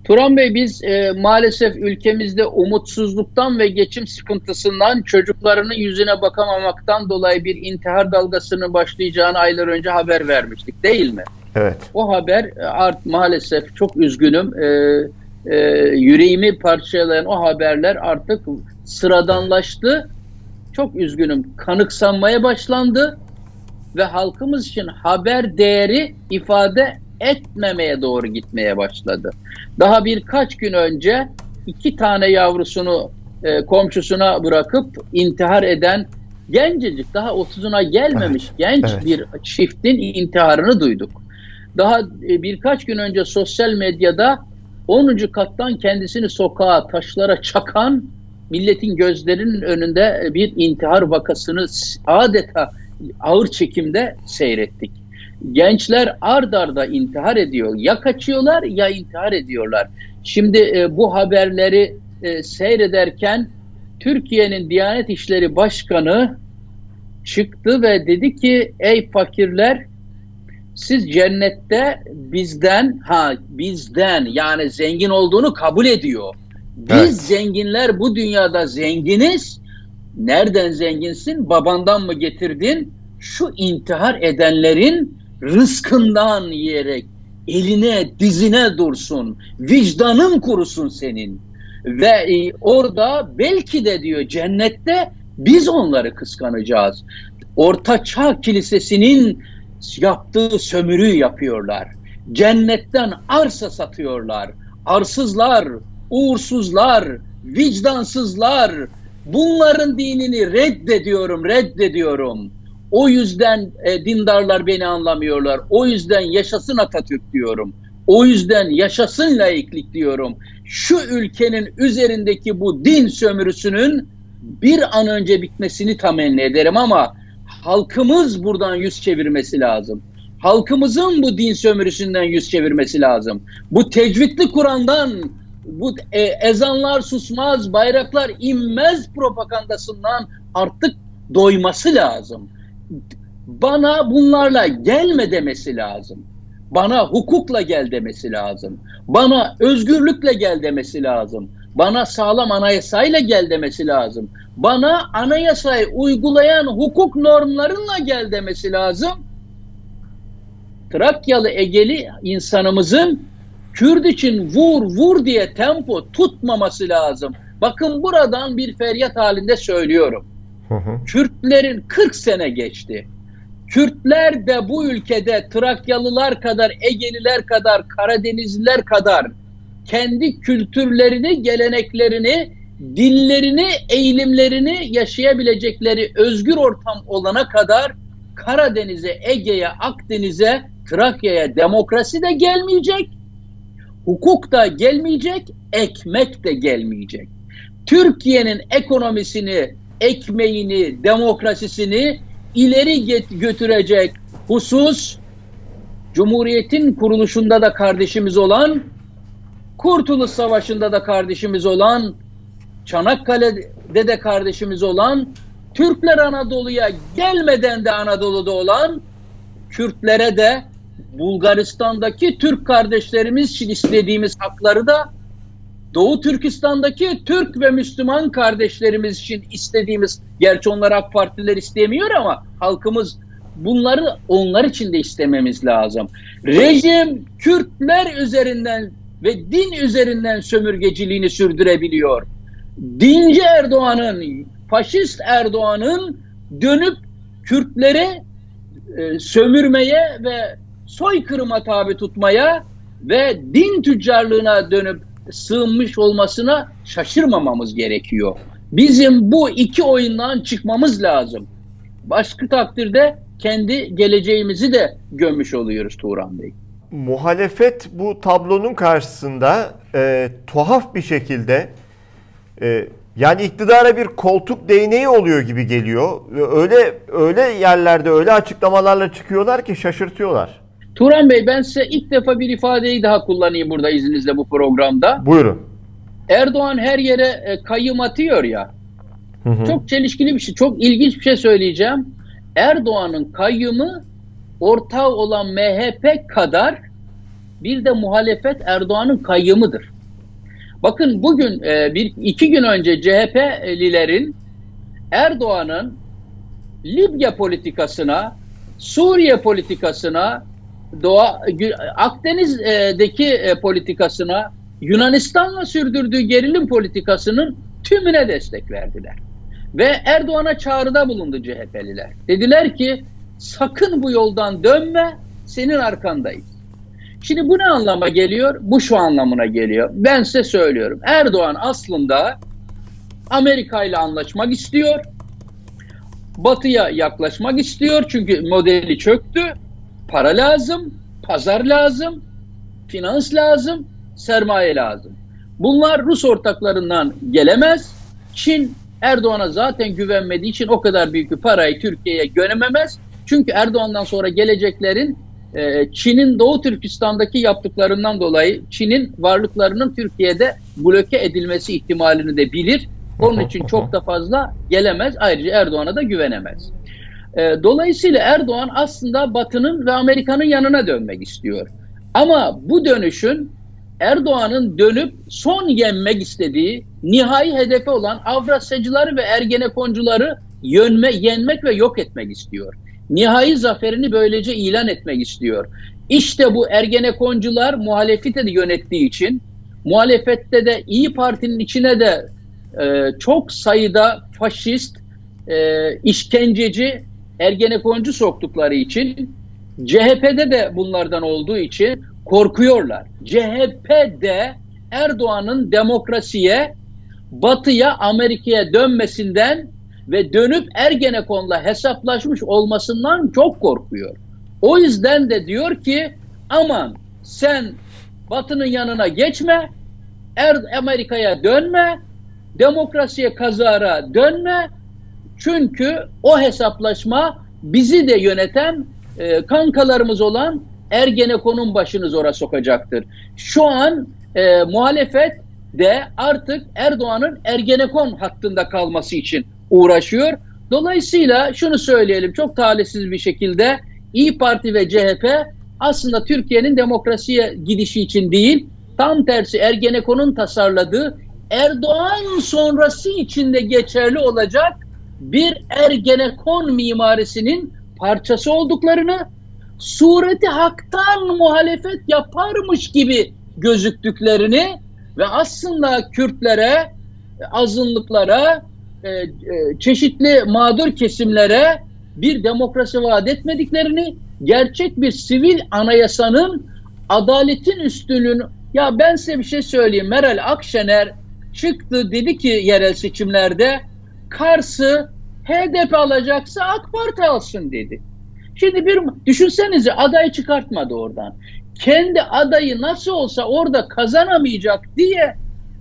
Turan Bey biz e, maalesef ülkemizde umutsuzluktan ve geçim sıkıntısından çocuklarının yüzüne bakamamaktan dolayı bir intihar dalgasının başlayacağını aylar önce haber vermiştik değil mi? Evet. O haber e, art maalesef çok üzgünüm. E, e, yüreğimi parçalayan o haberler artık sıradanlaştı. Çok üzgünüm. Kanıksanmaya başlandı ve halkımız için haber değeri ifade etmemeye doğru gitmeye başladı. Daha birkaç gün önce iki tane yavrusunu e, komşusuna bırakıp intihar eden gencecik daha 30'una gelmemiş evet, genç evet. bir çiftin intiharını duyduk. Daha e, birkaç gün önce sosyal medyada 10. kattan kendisini sokağa, taşlara çakan milletin gözlerinin önünde bir intihar vakasını adeta ağır çekimde seyrettik. Gençler ard arda intihar ediyor. Ya kaçıyorlar ya intihar ediyorlar. Şimdi e, bu haberleri e, seyrederken Türkiye'nin Diyanet İşleri Başkanı çıktı ve dedi ki ey fakirler siz cennette bizden ha bizden yani zengin olduğunu kabul ediyor. Biz evet. zenginler bu dünyada zenginiz. Nereden zenginsin? Babandan mı getirdin? Şu intihar edenlerin rızkından yiyerek eline dizine dursun. Vicdanın kurusun senin. Ve e, orada belki de diyor cennette biz onları kıskanacağız. Orta Çağ Kilisesi'nin yaptığı sömürü yapıyorlar. Cennetten arsa satıyorlar. Arsızlar, uğursuzlar, vicdansızlar. Bunların dinini reddediyorum, reddediyorum. O yüzden e, dindarlar beni anlamıyorlar. O yüzden yaşasın Atatürk diyorum. O yüzden yaşasın laiklik diyorum. Şu ülkenin üzerindeki bu din sömürüsünün bir an önce bitmesini temenni ederim ama halkımız buradan yüz çevirmesi lazım. Halkımızın bu din sömürüsünden yüz çevirmesi lazım. Bu tecvitli Kur'an'dan, bu e, ezanlar susmaz, bayraklar inmez propagandasından artık doyması lazım. Bana bunlarla gelme demesi lazım. Bana hukukla gel demesi lazım. Bana özgürlükle gel demesi lazım. Bana sağlam anayasayla gel demesi lazım. Bana anayasayı uygulayan hukuk normlarınla gel demesi lazım. Trakyalı Egeli insanımızın Kürt için vur vur diye tempo tutmaması lazım. Bakın buradan bir feryat halinde söylüyorum. Hı hı. Kürtlerin 40 sene geçti. Kürtler de bu ülkede Trakyalılar kadar, Egeliler kadar, Karadenizliler kadar kendi kültürlerini, geleneklerini, dillerini, eğilimlerini yaşayabilecekleri özgür ortam olana kadar Karadeniz'e, Ege'ye, Akdeniz'e, Trakya'ya demokrasi de gelmeyecek, hukuk da gelmeyecek, ekmek de gelmeyecek. Türkiye'nin ekonomisini, ekmeğini, demokrasisini ileri götürecek husus Cumhuriyet'in kuruluşunda da kardeşimiz olan Kurtuluş Savaşı'nda da kardeşimiz olan, Çanakkale'de de kardeşimiz olan, Türkler Anadolu'ya gelmeden de Anadolu'da olan Kürtlere de Bulgaristan'daki Türk kardeşlerimiz için istediğimiz hakları da Doğu Türkistan'daki Türk ve Müslüman kardeşlerimiz için istediğimiz, gerçi onlar AK Partiler istemiyor ama halkımız bunları onlar için de istememiz lazım. Rejim Kürtler üzerinden ve din üzerinden sömürgeciliğini sürdürebiliyor. Dinci Erdoğan'ın, faşist Erdoğan'ın dönüp Kürtleri e, sömürmeye ve soykırıma tabi tutmaya ve din tüccarlığına dönüp sığınmış olmasına şaşırmamamız gerekiyor. Bizim bu iki oyundan çıkmamız lazım. Başka takdirde kendi geleceğimizi de gömmüş oluyoruz Turan Bey. Muhalefet bu tablonun karşısında e, tuhaf bir şekilde e, yani iktidara bir koltuk değneği oluyor gibi geliyor. Öyle öyle yerlerde öyle açıklamalarla çıkıyorlar ki şaşırtıyorlar. Turan Bey ben size ilk defa bir ifadeyi daha kullanayım burada izninizle bu programda. Buyurun. Erdoğan her yere e, kayyum atıyor ya. Hı hı. Çok çelişkili bir şey, çok ilginç bir şey söyleyeceğim. Erdoğan'ın kayyumu ortağı olan MHP kadar bir de muhalefet Erdoğan'ın kayyımıdır. Bakın bugün e, bir iki gün önce CHP'lilerin Erdoğan'ın Libya politikasına, Suriye politikasına, Doğa Akdeniz'deki e, politikasına, Yunanistan'la sürdürdüğü gerilim politikasının tümüne destek verdiler. Ve Erdoğan'a çağrıda bulundu CHP'liler. Dediler ki sakın bu yoldan dönme, senin arkandayız. Şimdi bu ne anlama geliyor? Bu şu anlamına geliyor. Ben size söylüyorum. Erdoğan aslında Amerika ile anlaşmak istiyor. Batı'ya yaklaşmak istiyor çünkü modeli çöktü. Para lazım, pazar lazım, finans lazım, sermaye lazım. Bunlar Rus ortaklarından gelemez. Çin Erdoğan'a zaten güvenmediği için o kadar büyük bir parayı Türkiye'ye gönememez. Çünkü Erdoğan'dan sonra geleceklerin e, Çin'in Doğu Türkistan'daki yaptıklarından dolayı Çin'in varlıklarının Türkiye'de bloke edilmesi ihtimalini de bilir. Onun için çok da fazla gelemez. Ayrıca Erdoğan'a da güvenemez. E, dolayısıyla Erdoğan aslında Batı'nın ve Amerika'nın yanına dönmek istiyor. Ama bu dönüşün Erdoğan'ın dönüp son yenmek istediği nihai hedefi olan Avrasyacıları ve Ergenekoncuları yönme, yenmek ve yok etmek istiyor. Nihai zaferini böylece ilan etmek istiyor. İşte bu Ergenekoncular muhalefeti de yönettiği için muhalefette de İyi Parti'nin içine de e, çok sayıda faşist, e, işkenceci, Ergenekoncu soktukları için CHP'de de bunlardan olduğu için korkuyorlar. CHP de Erdoğan'ın demokrasiye, batıya, Amerika'ya dönmesinden ve dönüp Ergenekon'la hesaplaşmış olmasından çok korkuyor. O yüzden de diyor ki aman sen Batı'nın yanına geçme, er Amerika'ya dönme, demokrasiye kazara dönme. Çünkü o hesaplaşma bizi de yöneten e, kankalarımız olan Ergenekon'un başını zora sokacaktır. Şu an e, muhalefet de artık Erdoğan'ın Ergenekon hattında kalması için uğraşıyor. Dolayısıyla şunu söyleyelim çok talihsiz bir şekilde İyi Parti ve CHP aslında Türkiye'nin demokrasiye gidişi için değil, tam tersi Ergenekon'un tasarladığı Erdoğan sonrası içinde geçerli olacak bir Ergenekon mimarisinin parçası olduklarını sureti haktan muhalefet yaparmış gibi gözüktüklerini ve aslında Kürtlere, azınlıklara, e, e, çeşitli mağdur kesimlere bir demokrasi vaat etmediklerini, gerçek bir sivil anayasanın adaletin üstünlüğünü ya ben size bir şey söyleyeyim. Meral Akşener çıktı dedi ki yerel seçimlerde Kars'ı HDP alacaksa AK Parti alsın dedi. Şimdi bir düşünsenize aday çıkartmadı oradan. Kendi adayı nasıl olsa orada kazanamayacak diye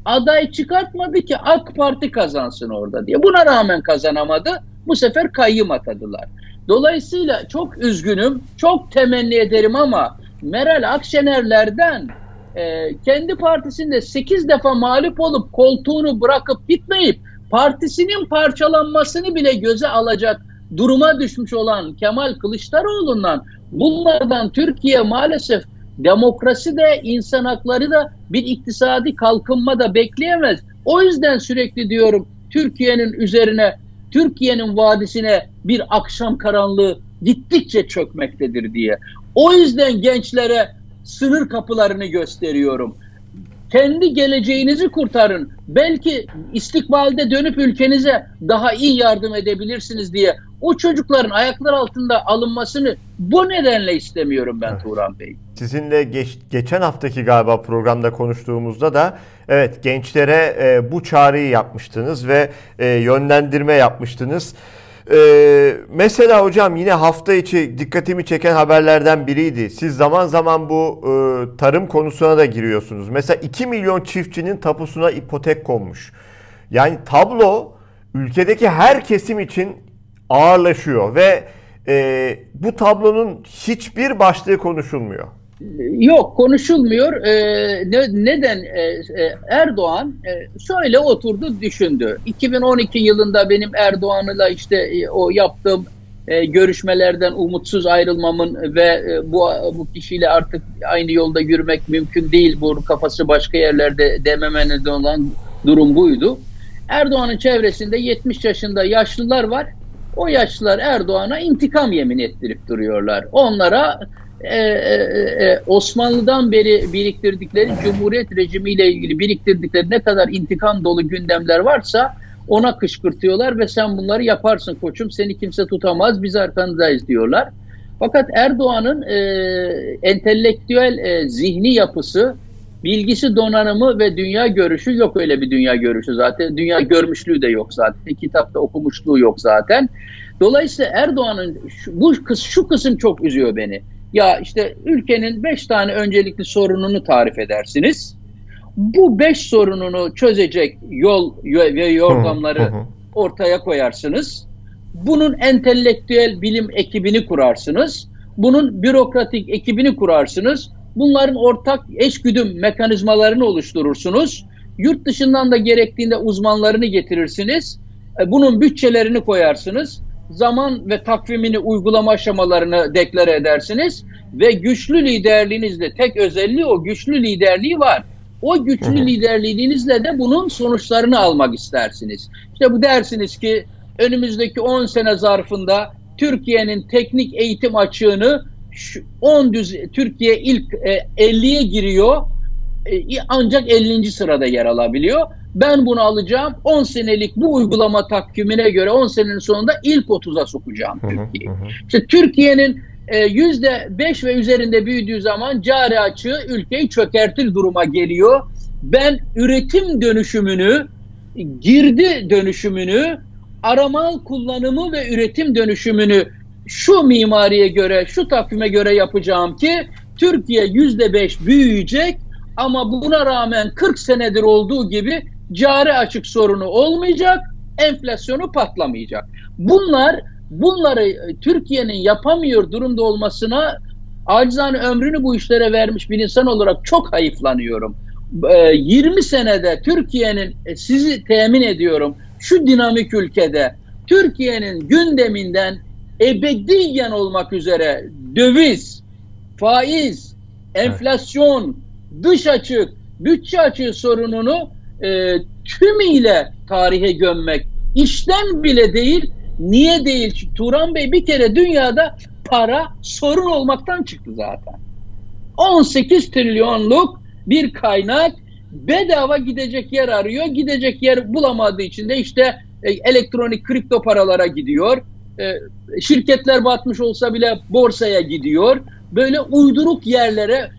aday çıkartmadı ki AK Parti kazansın orada diye. Buna rağmen kazanamadı. Bu sefer kayyım atadılar. Dolayısıyla çok üzgünüm, çok temenni ederim ama Meral Akşenerlerden e, kendi partisinde 8 defa mağlup olup koltuğunu bırakıp gitmeyip partisinin parçalanmasını bile göze alacak duruma düşmüş olan Kemal Kılıçdaroğlu'ndan bunlardan Türkiye maalesef demokrasi de insan hakları da bir iktisadi kalkınma da bekleyemez. O yüzden sürekli diyorum Türkiye'nin üzerine, Türkiye'nin vadisine bir akşam karanlığı gittikçe çökmektedir diye. O yüzden gençlere sınır kapılarını gösteriyorum. Kendi geleceğinizi kurtarın. Belki istikbalde dönüp ülkenize daha iyi yardım edebilirsiniz diye o çocukların ayaklar altında alınmasını bu nedenle istemiyorum ben evet. Turan Bey. Sizinle geç, geçen haftaki galiba programda konuştuğumuzda da evet gençlere e, bu çağrıyı yapmıştınız ve e, yönlendirme yapmıştınız. Ee, mesela hocam yine hafta içi dikkatimi çeken haberlerden biriydi. Siz zaman zaman bu e, tarım konusuna da giriyorsunuz. Mesela 2 milyon çiftçinin tapusuna ipotek konmuş. Yani tablo ülkedeki her kesim için ağırlaşıyor ve e, bu tablonun hiçbir başlığı konuşulmuyor. Yok konuşulmuyor. Ee, ne, neden? Ee, Erdoğan e, şöyle oturdu düşündü. 2012 yılında benim Erdoğan'la işte e, o yaptığım e, görüşmelerden umutsuz ayrılmamın ve e, bu bu kişiyle artık aynı yolda yürümek mümkün değil. Bu kafası başka yerlerde dememe neden olan durum buydu. Erdoğan'ın çevresinde 70 yaşında yaşlılar var. O yaşlılar Erdoğan'a intikam yemin ettirip duruyorlar. Onlara e, e, e, Osmanlı'dan beri biriktirdikleri Cumhuriyet rejimiyle ilgili biriktirdikleri ne kadar intikam dolu gündemler varsa ona kışkırtıyorlar ve sen bunları yaparsın koçum seni kimse tutamaz biz arkandayız diyorlar. Fakat Erdoğan'ın e, entelektüel e, zihni yapısı, bilgisi donanımı ve dünya görüşü yok öyle bir dünya görüşü zaten. Dünya görmüşlüğü de yok zaten. Kitapta okumuşluğu yok zaten. Dolayısıyla Erdoğan'ın şu, bu kız şu kısım çok üzüyor beni. Ya işte ülkenin beş tane öncelikli sorununu tarif edersiniz. Bu beş sorununu çözecek yol ve yordamları ortaya koyarsınız. Bunun entelektüel bilim ekibini kurarsınız. Bunun bürokratik ekibini kurarsınız. Bunların ortak eşgüdüm mekanizmalarını oluşturursunuz. Yurt dışından da gerektiğinde uzmanlarını getirirsiniz. E, bunun bütçelerini koyarsınız zaman ve takvimini uygulama aşamalarını deklare edersiniz ve güçlü liderliğinizle tek özelliği o güçlü liderliği var. O güçlü liderliğinizle de bunun sonuçlarını almak istersiniz. İşte bu dersiniz ki önümüzdeki 10 sene zarfında Türkiye'nin teknik eğitim açığını 10 düz Türkiye ilk e, 50'ye giriyor. E, ancak 50. sırada yer alabiliyor. Ben bunu alacağım 10 senelik bu uygulama takvimine göre 10 senenin sonunda ilk 30'a sokacağım Türkiye'yi. İşte Türkiye'nin e, yüzde beş ve üzerinde büyüdüğü zaman cari açığı ülkeyi çökertir duruma geliyor. Ben üretim dönüşümünü, girdi dönüşümünü, aramal kullanımı ve üretim dönüşümünü şu mimariye göre, şu takvime göre yapacağım ki Türkiye yüzde beş büyüyecek ama buna rağmen 40 senedir olduğu gibi cari açık sorunu olmayacak, enflasyonu patlamayacak. Bunlar bunları e, Türkiye'nin yapamıyor durumda olmasına acizane ömrünü bu işlere vermiş bir insan olarak çok hayıflanıyorum. 20 e, senede Türkiye'nin e, sizi temin ediyorum şu dinamik ülkede Türkiye'nin gündeminden ebediyen olmak üzere döviz, faiz, enflasyon, dış açık, bütçe açığı sorununu e, tümüyle tarihe gömmek işten bile değil. Niye değil? Turan Bey bir kere dünyada para sorun olmaktan çıktı zaten. 18 trilyonluk bir kaynak bedava gidecek yer arıyor. Gidecek yer bulamadığı için de işte e, elektronik kripto paralara gidiyor. E, şirketler batmış olsa bile borsaya gidiyor. Böyle uyduruk yerlere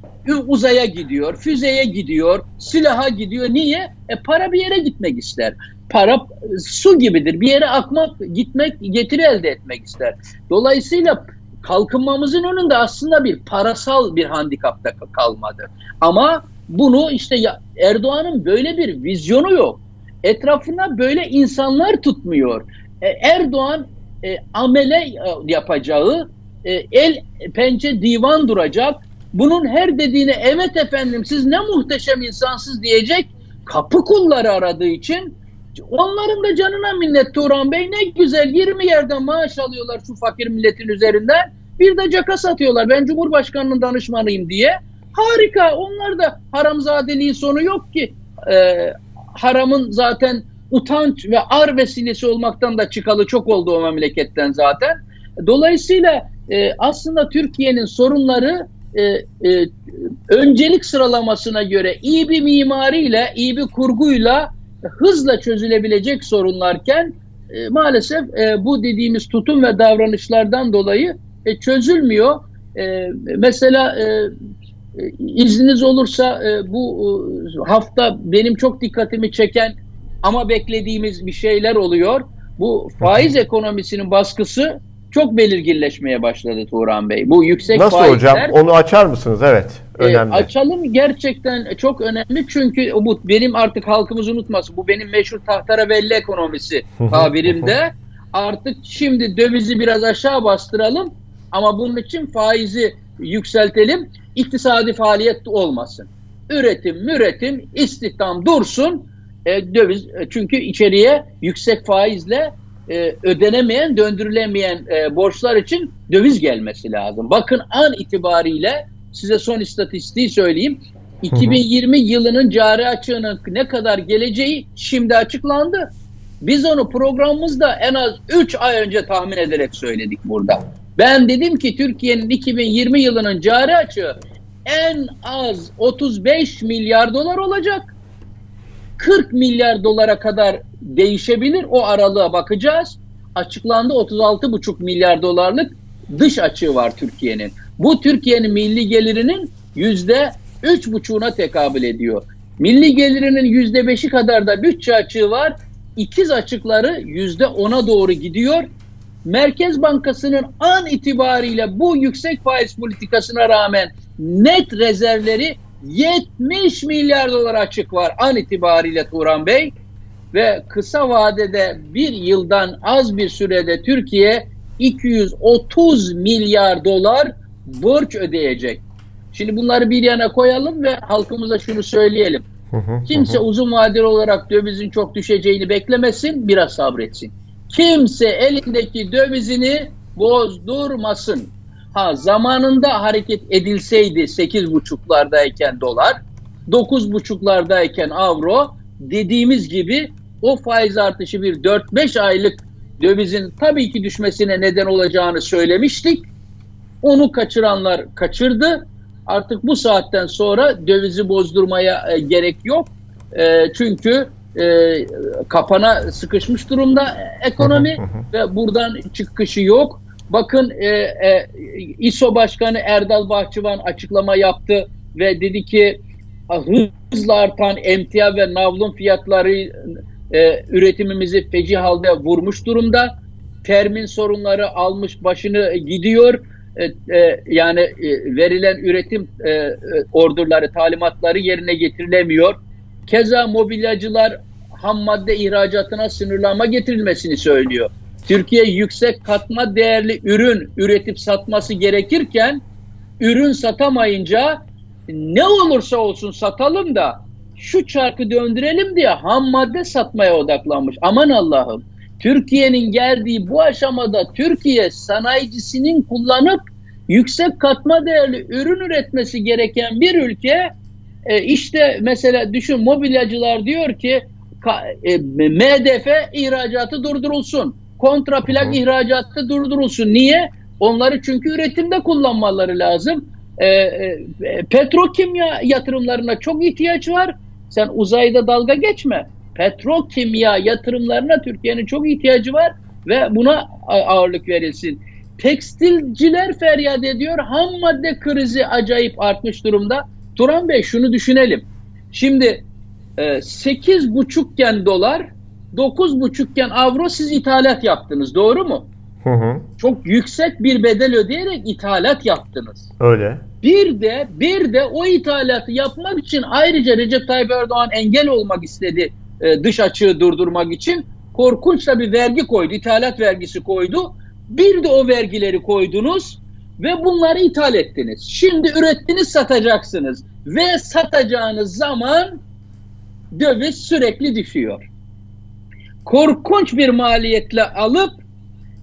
uzaya gidiyor, füzeye gidiyor, silaha gidiyor. Niye? E para bir yere gitmek ister. Para su gibidir. Bir yere akmak, gitmek, getiri elde etmek ister. Dolayısıyla kalkınmamızın önünde aslında bir parasal bir handikapta kalmadı. Ama bunu işte Erdoğan'ın böyle bir vizyonu yok. Etrafına böyle insanlar tutmuyor. E, Erdoğan e, amele e, yapacağı, e, el pençe divan duracak, bunun her dediğine evet efendim siz ne muhteşem insansız diyecek kapı kulları aradığı için onların da canına minnet Turan Bey ne güzel 20 yerden maaş alıyorlar şu fakir milletin üzerinden bir de caka satıyorlar ben Cumhurbaşkanı'nın danışmanıyım diye. Harika onlar da haramzadeliğin sonu yok ki. Ee, haramın zaten utanç ve ar vesilesi olmaktan da çıkalı çok oldu o memleketten zaten. Dolayısıyla e, aslında Türkiye'nin sorunları e, e, öncelik sıralamasına göre iyi bir mimariyle, iyi bir kurguyla hızla çözülebilecek sorunlarken e, maalesef e, bu dediğimiz tutum ve davranışlardan dolayı e, çözülmüyor. E, mesela e, e izniniz olursa e, bu e, hafta benim çok dikkatimi çeken ama beklediğimiz bir şeyler oluyor. Bu faiz ekonomisinin baskısı çok belirginleşmeye başladı Turan Bey. Bu yüksek Nasıl faizler... hocam? Onu açar mısınız? Evet. E, önemli. E, açalım gerçekten çok önemli çünkü bu benim artık halkımız unutmasın. Bu benim meşhur tahtara belli ekonomisi tabirimde. artık şimdi dövizi biraz aşağı bastıralım ama bunun için faizi yükseltelim. İktisadi faaliyet olmasın. Üretim, müretim, istihdam dursun. E, döviz e, çünkü içeriye yüksek faizle e, ödenemeyen, döndürülemeyen e, borçlar için döviz gelmesi lazım. Bakın an itibariyle size son istatistiği söyleyeyim. 2020 hı hı. yılının cari açığının ne kadar geleceği şimdi açıklandı. Biz onu programımızda en az 3 ay önce tahmin ederek söyledik burada. Ben dedim ki Türkiye'nin 2020 yılının cari açığı en az 35 milyar dolar olacak. 40 milyar dolara kadar değişebilir. O aralığa bakacağız. Açıklandı 36,5 milyar dolarlık dış açığı var Türkiye'nin. Bu Türkiye'nin milli gelirinin yüzde üç buçuğuna tekabül ediyor. Milli gelirinin yüzde beşi kadar da bütçe açığı var. İkiz açıkları yüzde ona doğru gidiyor. Merkez Bankası'nın an itibariyle bu yüksek faiz politikasına rağmen net rezervleri 70 milyar dolar açık var an itibariyle Turan Bey ve kısa vadede bir yıldan az bir sürede Türkiye 230 milyar dolar borç ödeyecek. Şimdi bunları bir yana koyalım ve halkımıza şunu söyleyelim. Kimse uzun vadeli olarak dövizin çok düşeceğini beklemesin, biraz sabretsin. Kimse elindeki dövizini bozdurmasın. Ha zamanında hareket edilseydi 8,5'lardayken dolar, 9,5'lardayken avro dediğimiz gibi o faiz artışı bir 4-5 aylık dövizin tabii ki düşmesine neden olacağını söylemiştik. Onu kaçıranlar kaçırdı. Artık bu saatten sonra dövizi bozdurmaya e, gerek yok. E, çünkü e, kapana sıkışmış durumda ekonomi ve buradan çıkışı yok. Bakın e, e, İSO Başkanı Erdal Bahçıvan açıklama yaptı ve dedi ki hızla artan emtia ve navlun fiyatları e, üretimimizi feci halde vurmuş durumda. Termin sorunları almış başını gidiyor. E, e, yani e, verilen üretim e, ordurları, talimatları yerine getirilemiyor. Keza mobilyacılar ham madde ihracatına sınırlama getirilmesini söylüyor. Türkiye yüksek katma değerli ürün üretip satması gerekirken ürün satamayınca ne olursa olsun satalım da şu çarkı döndürelim diye ham madde satmaya odaklanmış. Aman Allah'ım. Türkiye'nin geldiği bu aşamada Türkiye sanayicisinin kullanıp yüksek katma değerli ürün üretmesi gereken bir ülke e, işte mesela düşün mobilyacılar diyor ki e, MDF ihracatı durdurulsun. Kontraplak ihracatı durdurulsun. Niye? Onları çünkü üretimde kullanmaları lazım. E, e, petrokimya yatırımlarına çok ihtiyaç var. Sen uzayda dalga geçme. Petrokimya yatırımlarına Türkiye'nin çok ihtiyacı var ve buna ağırlık verilsin. Tekstilciler feryat ediyor. Ham madde krizi acayip artmış durumda. Turan Bey şunu düşünelim. Şimdi e, 8 buçukken dolar, 9 buçukken avro siz ithalat yaptınız. Doğru mu? Hı hı. Çok yüksek bir bedel ödeyerek ithalat yaptınız. Öyle. Bir de bir de o ithalatı yapmak için ayrıca Recep Tayyip Erdoğan engel olmak istedi e, dış açığı durdurmak için. Korkunç da bir vergi koydu. ithalat vergisi koydu. Bir de o vergileri koydunuz ve bunları ithal ettiniz. Şimdi ürettiniz satacaksınız ve satacağınız zaman döviz sürekli düşüyor. Korkunç bir maliyetle alıp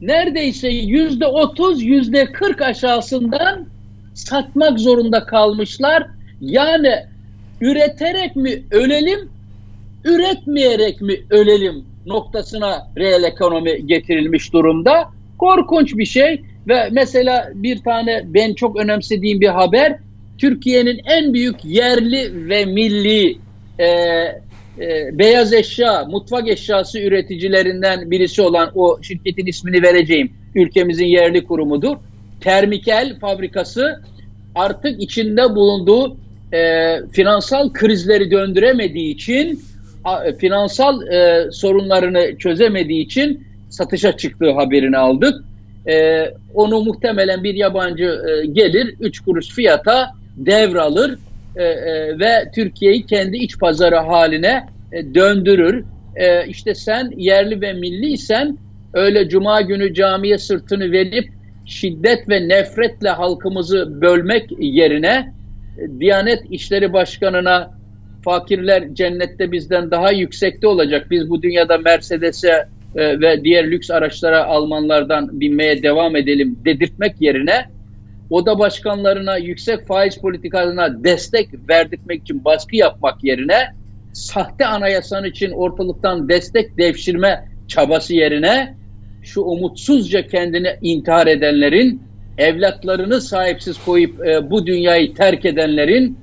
neredeyse yüzde otuz, yüzde kırk aşağısından satmak zorunda kalmışlar. Yani üreterek mi ölelim, üretmeyerek mi ölelim noktasına reel ekonomi getirilmiş durumda. Korkunç bir şey. Ve mesela bir tane ben çok önemsediğim bir haber Türkiye'nin en büyük yerli ve milli e, e, beyaz eşya, mutfak eşyası üreticilerinden birisi olan o şirketin ismini vereceğim. Ülkemizin yerli kurumudur. Termikel fabrikası artık içinde bulunduğu e, finansal krizleri döndüremediği için a, finansal e, sorunlarını çözemediği için satışa çıktığı haberini aldık. E, onu muhtemelen bir yabancı e, gelir 3 kuruş fiyata devralır e, e, ve Türkiye'yi kendi iç pazarı haline e, döndürür. E, işte sen yerli ve milliysen öyle cuma günü camiye sırtını verip şiddet ve nefretle halkımızı bölmek yerine e, Diyanet İşleri Başkanı'na fakirler cennette bizden daha yüksekte olacak. Biz bu dünyada Mercedes'e e, ve diğer lüks araçlara Almanlardan binmeye devam edelim dedirtmek yerine oda başkanlarına yüksek faiz politikalarına destek verdirtmek için baskı yapmak yerine sahte anayasan için ortalıktan destek devşirme çabası yerine şu umutsuzca kendini intihar edenlerin, evlatlarını sahipsiz koyup e, bu dünyayı terk edenlerin,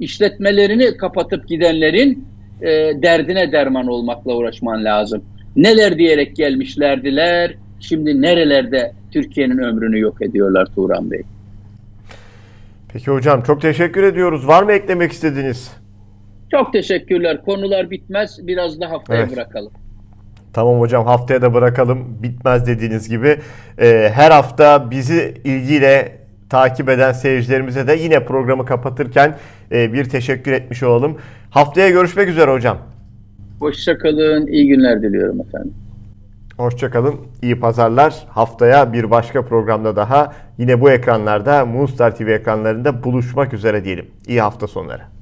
işletmelerini kapatıp gidenlerin e, derdine derman olmakla uğraşman lazım. Neler diyerek gelmişlerdiler, şimdi nerelerde Türkiye'nin ömrünü yok ediyorlar Turan Bey. Peki hocam çok teşekkür ediyoruz. Var mı eklemek istediğiniz? Çok teşekkürler. Konular bitmez. Biraz da haftaya evet. bırakalım. Tamam hocam haftaya da bırakalım. Bitmez dediğiniz gibi. Ee, her hafta bizi ilgiyle takip eden seyircilerimize de yine programı kapatırken e, bir teşekkür etmiş olalım. Haftaya görüşmek üzere hocam. Hoşçakalın. İyi günler diliyorum efendim. Hoşçakalın. İyi pazarlar. Haftaya bir başka programda daha yine bu ekranlarda Moonstar TV ekranlarında buluşmak üzere diyelim. İyi hafta sonları.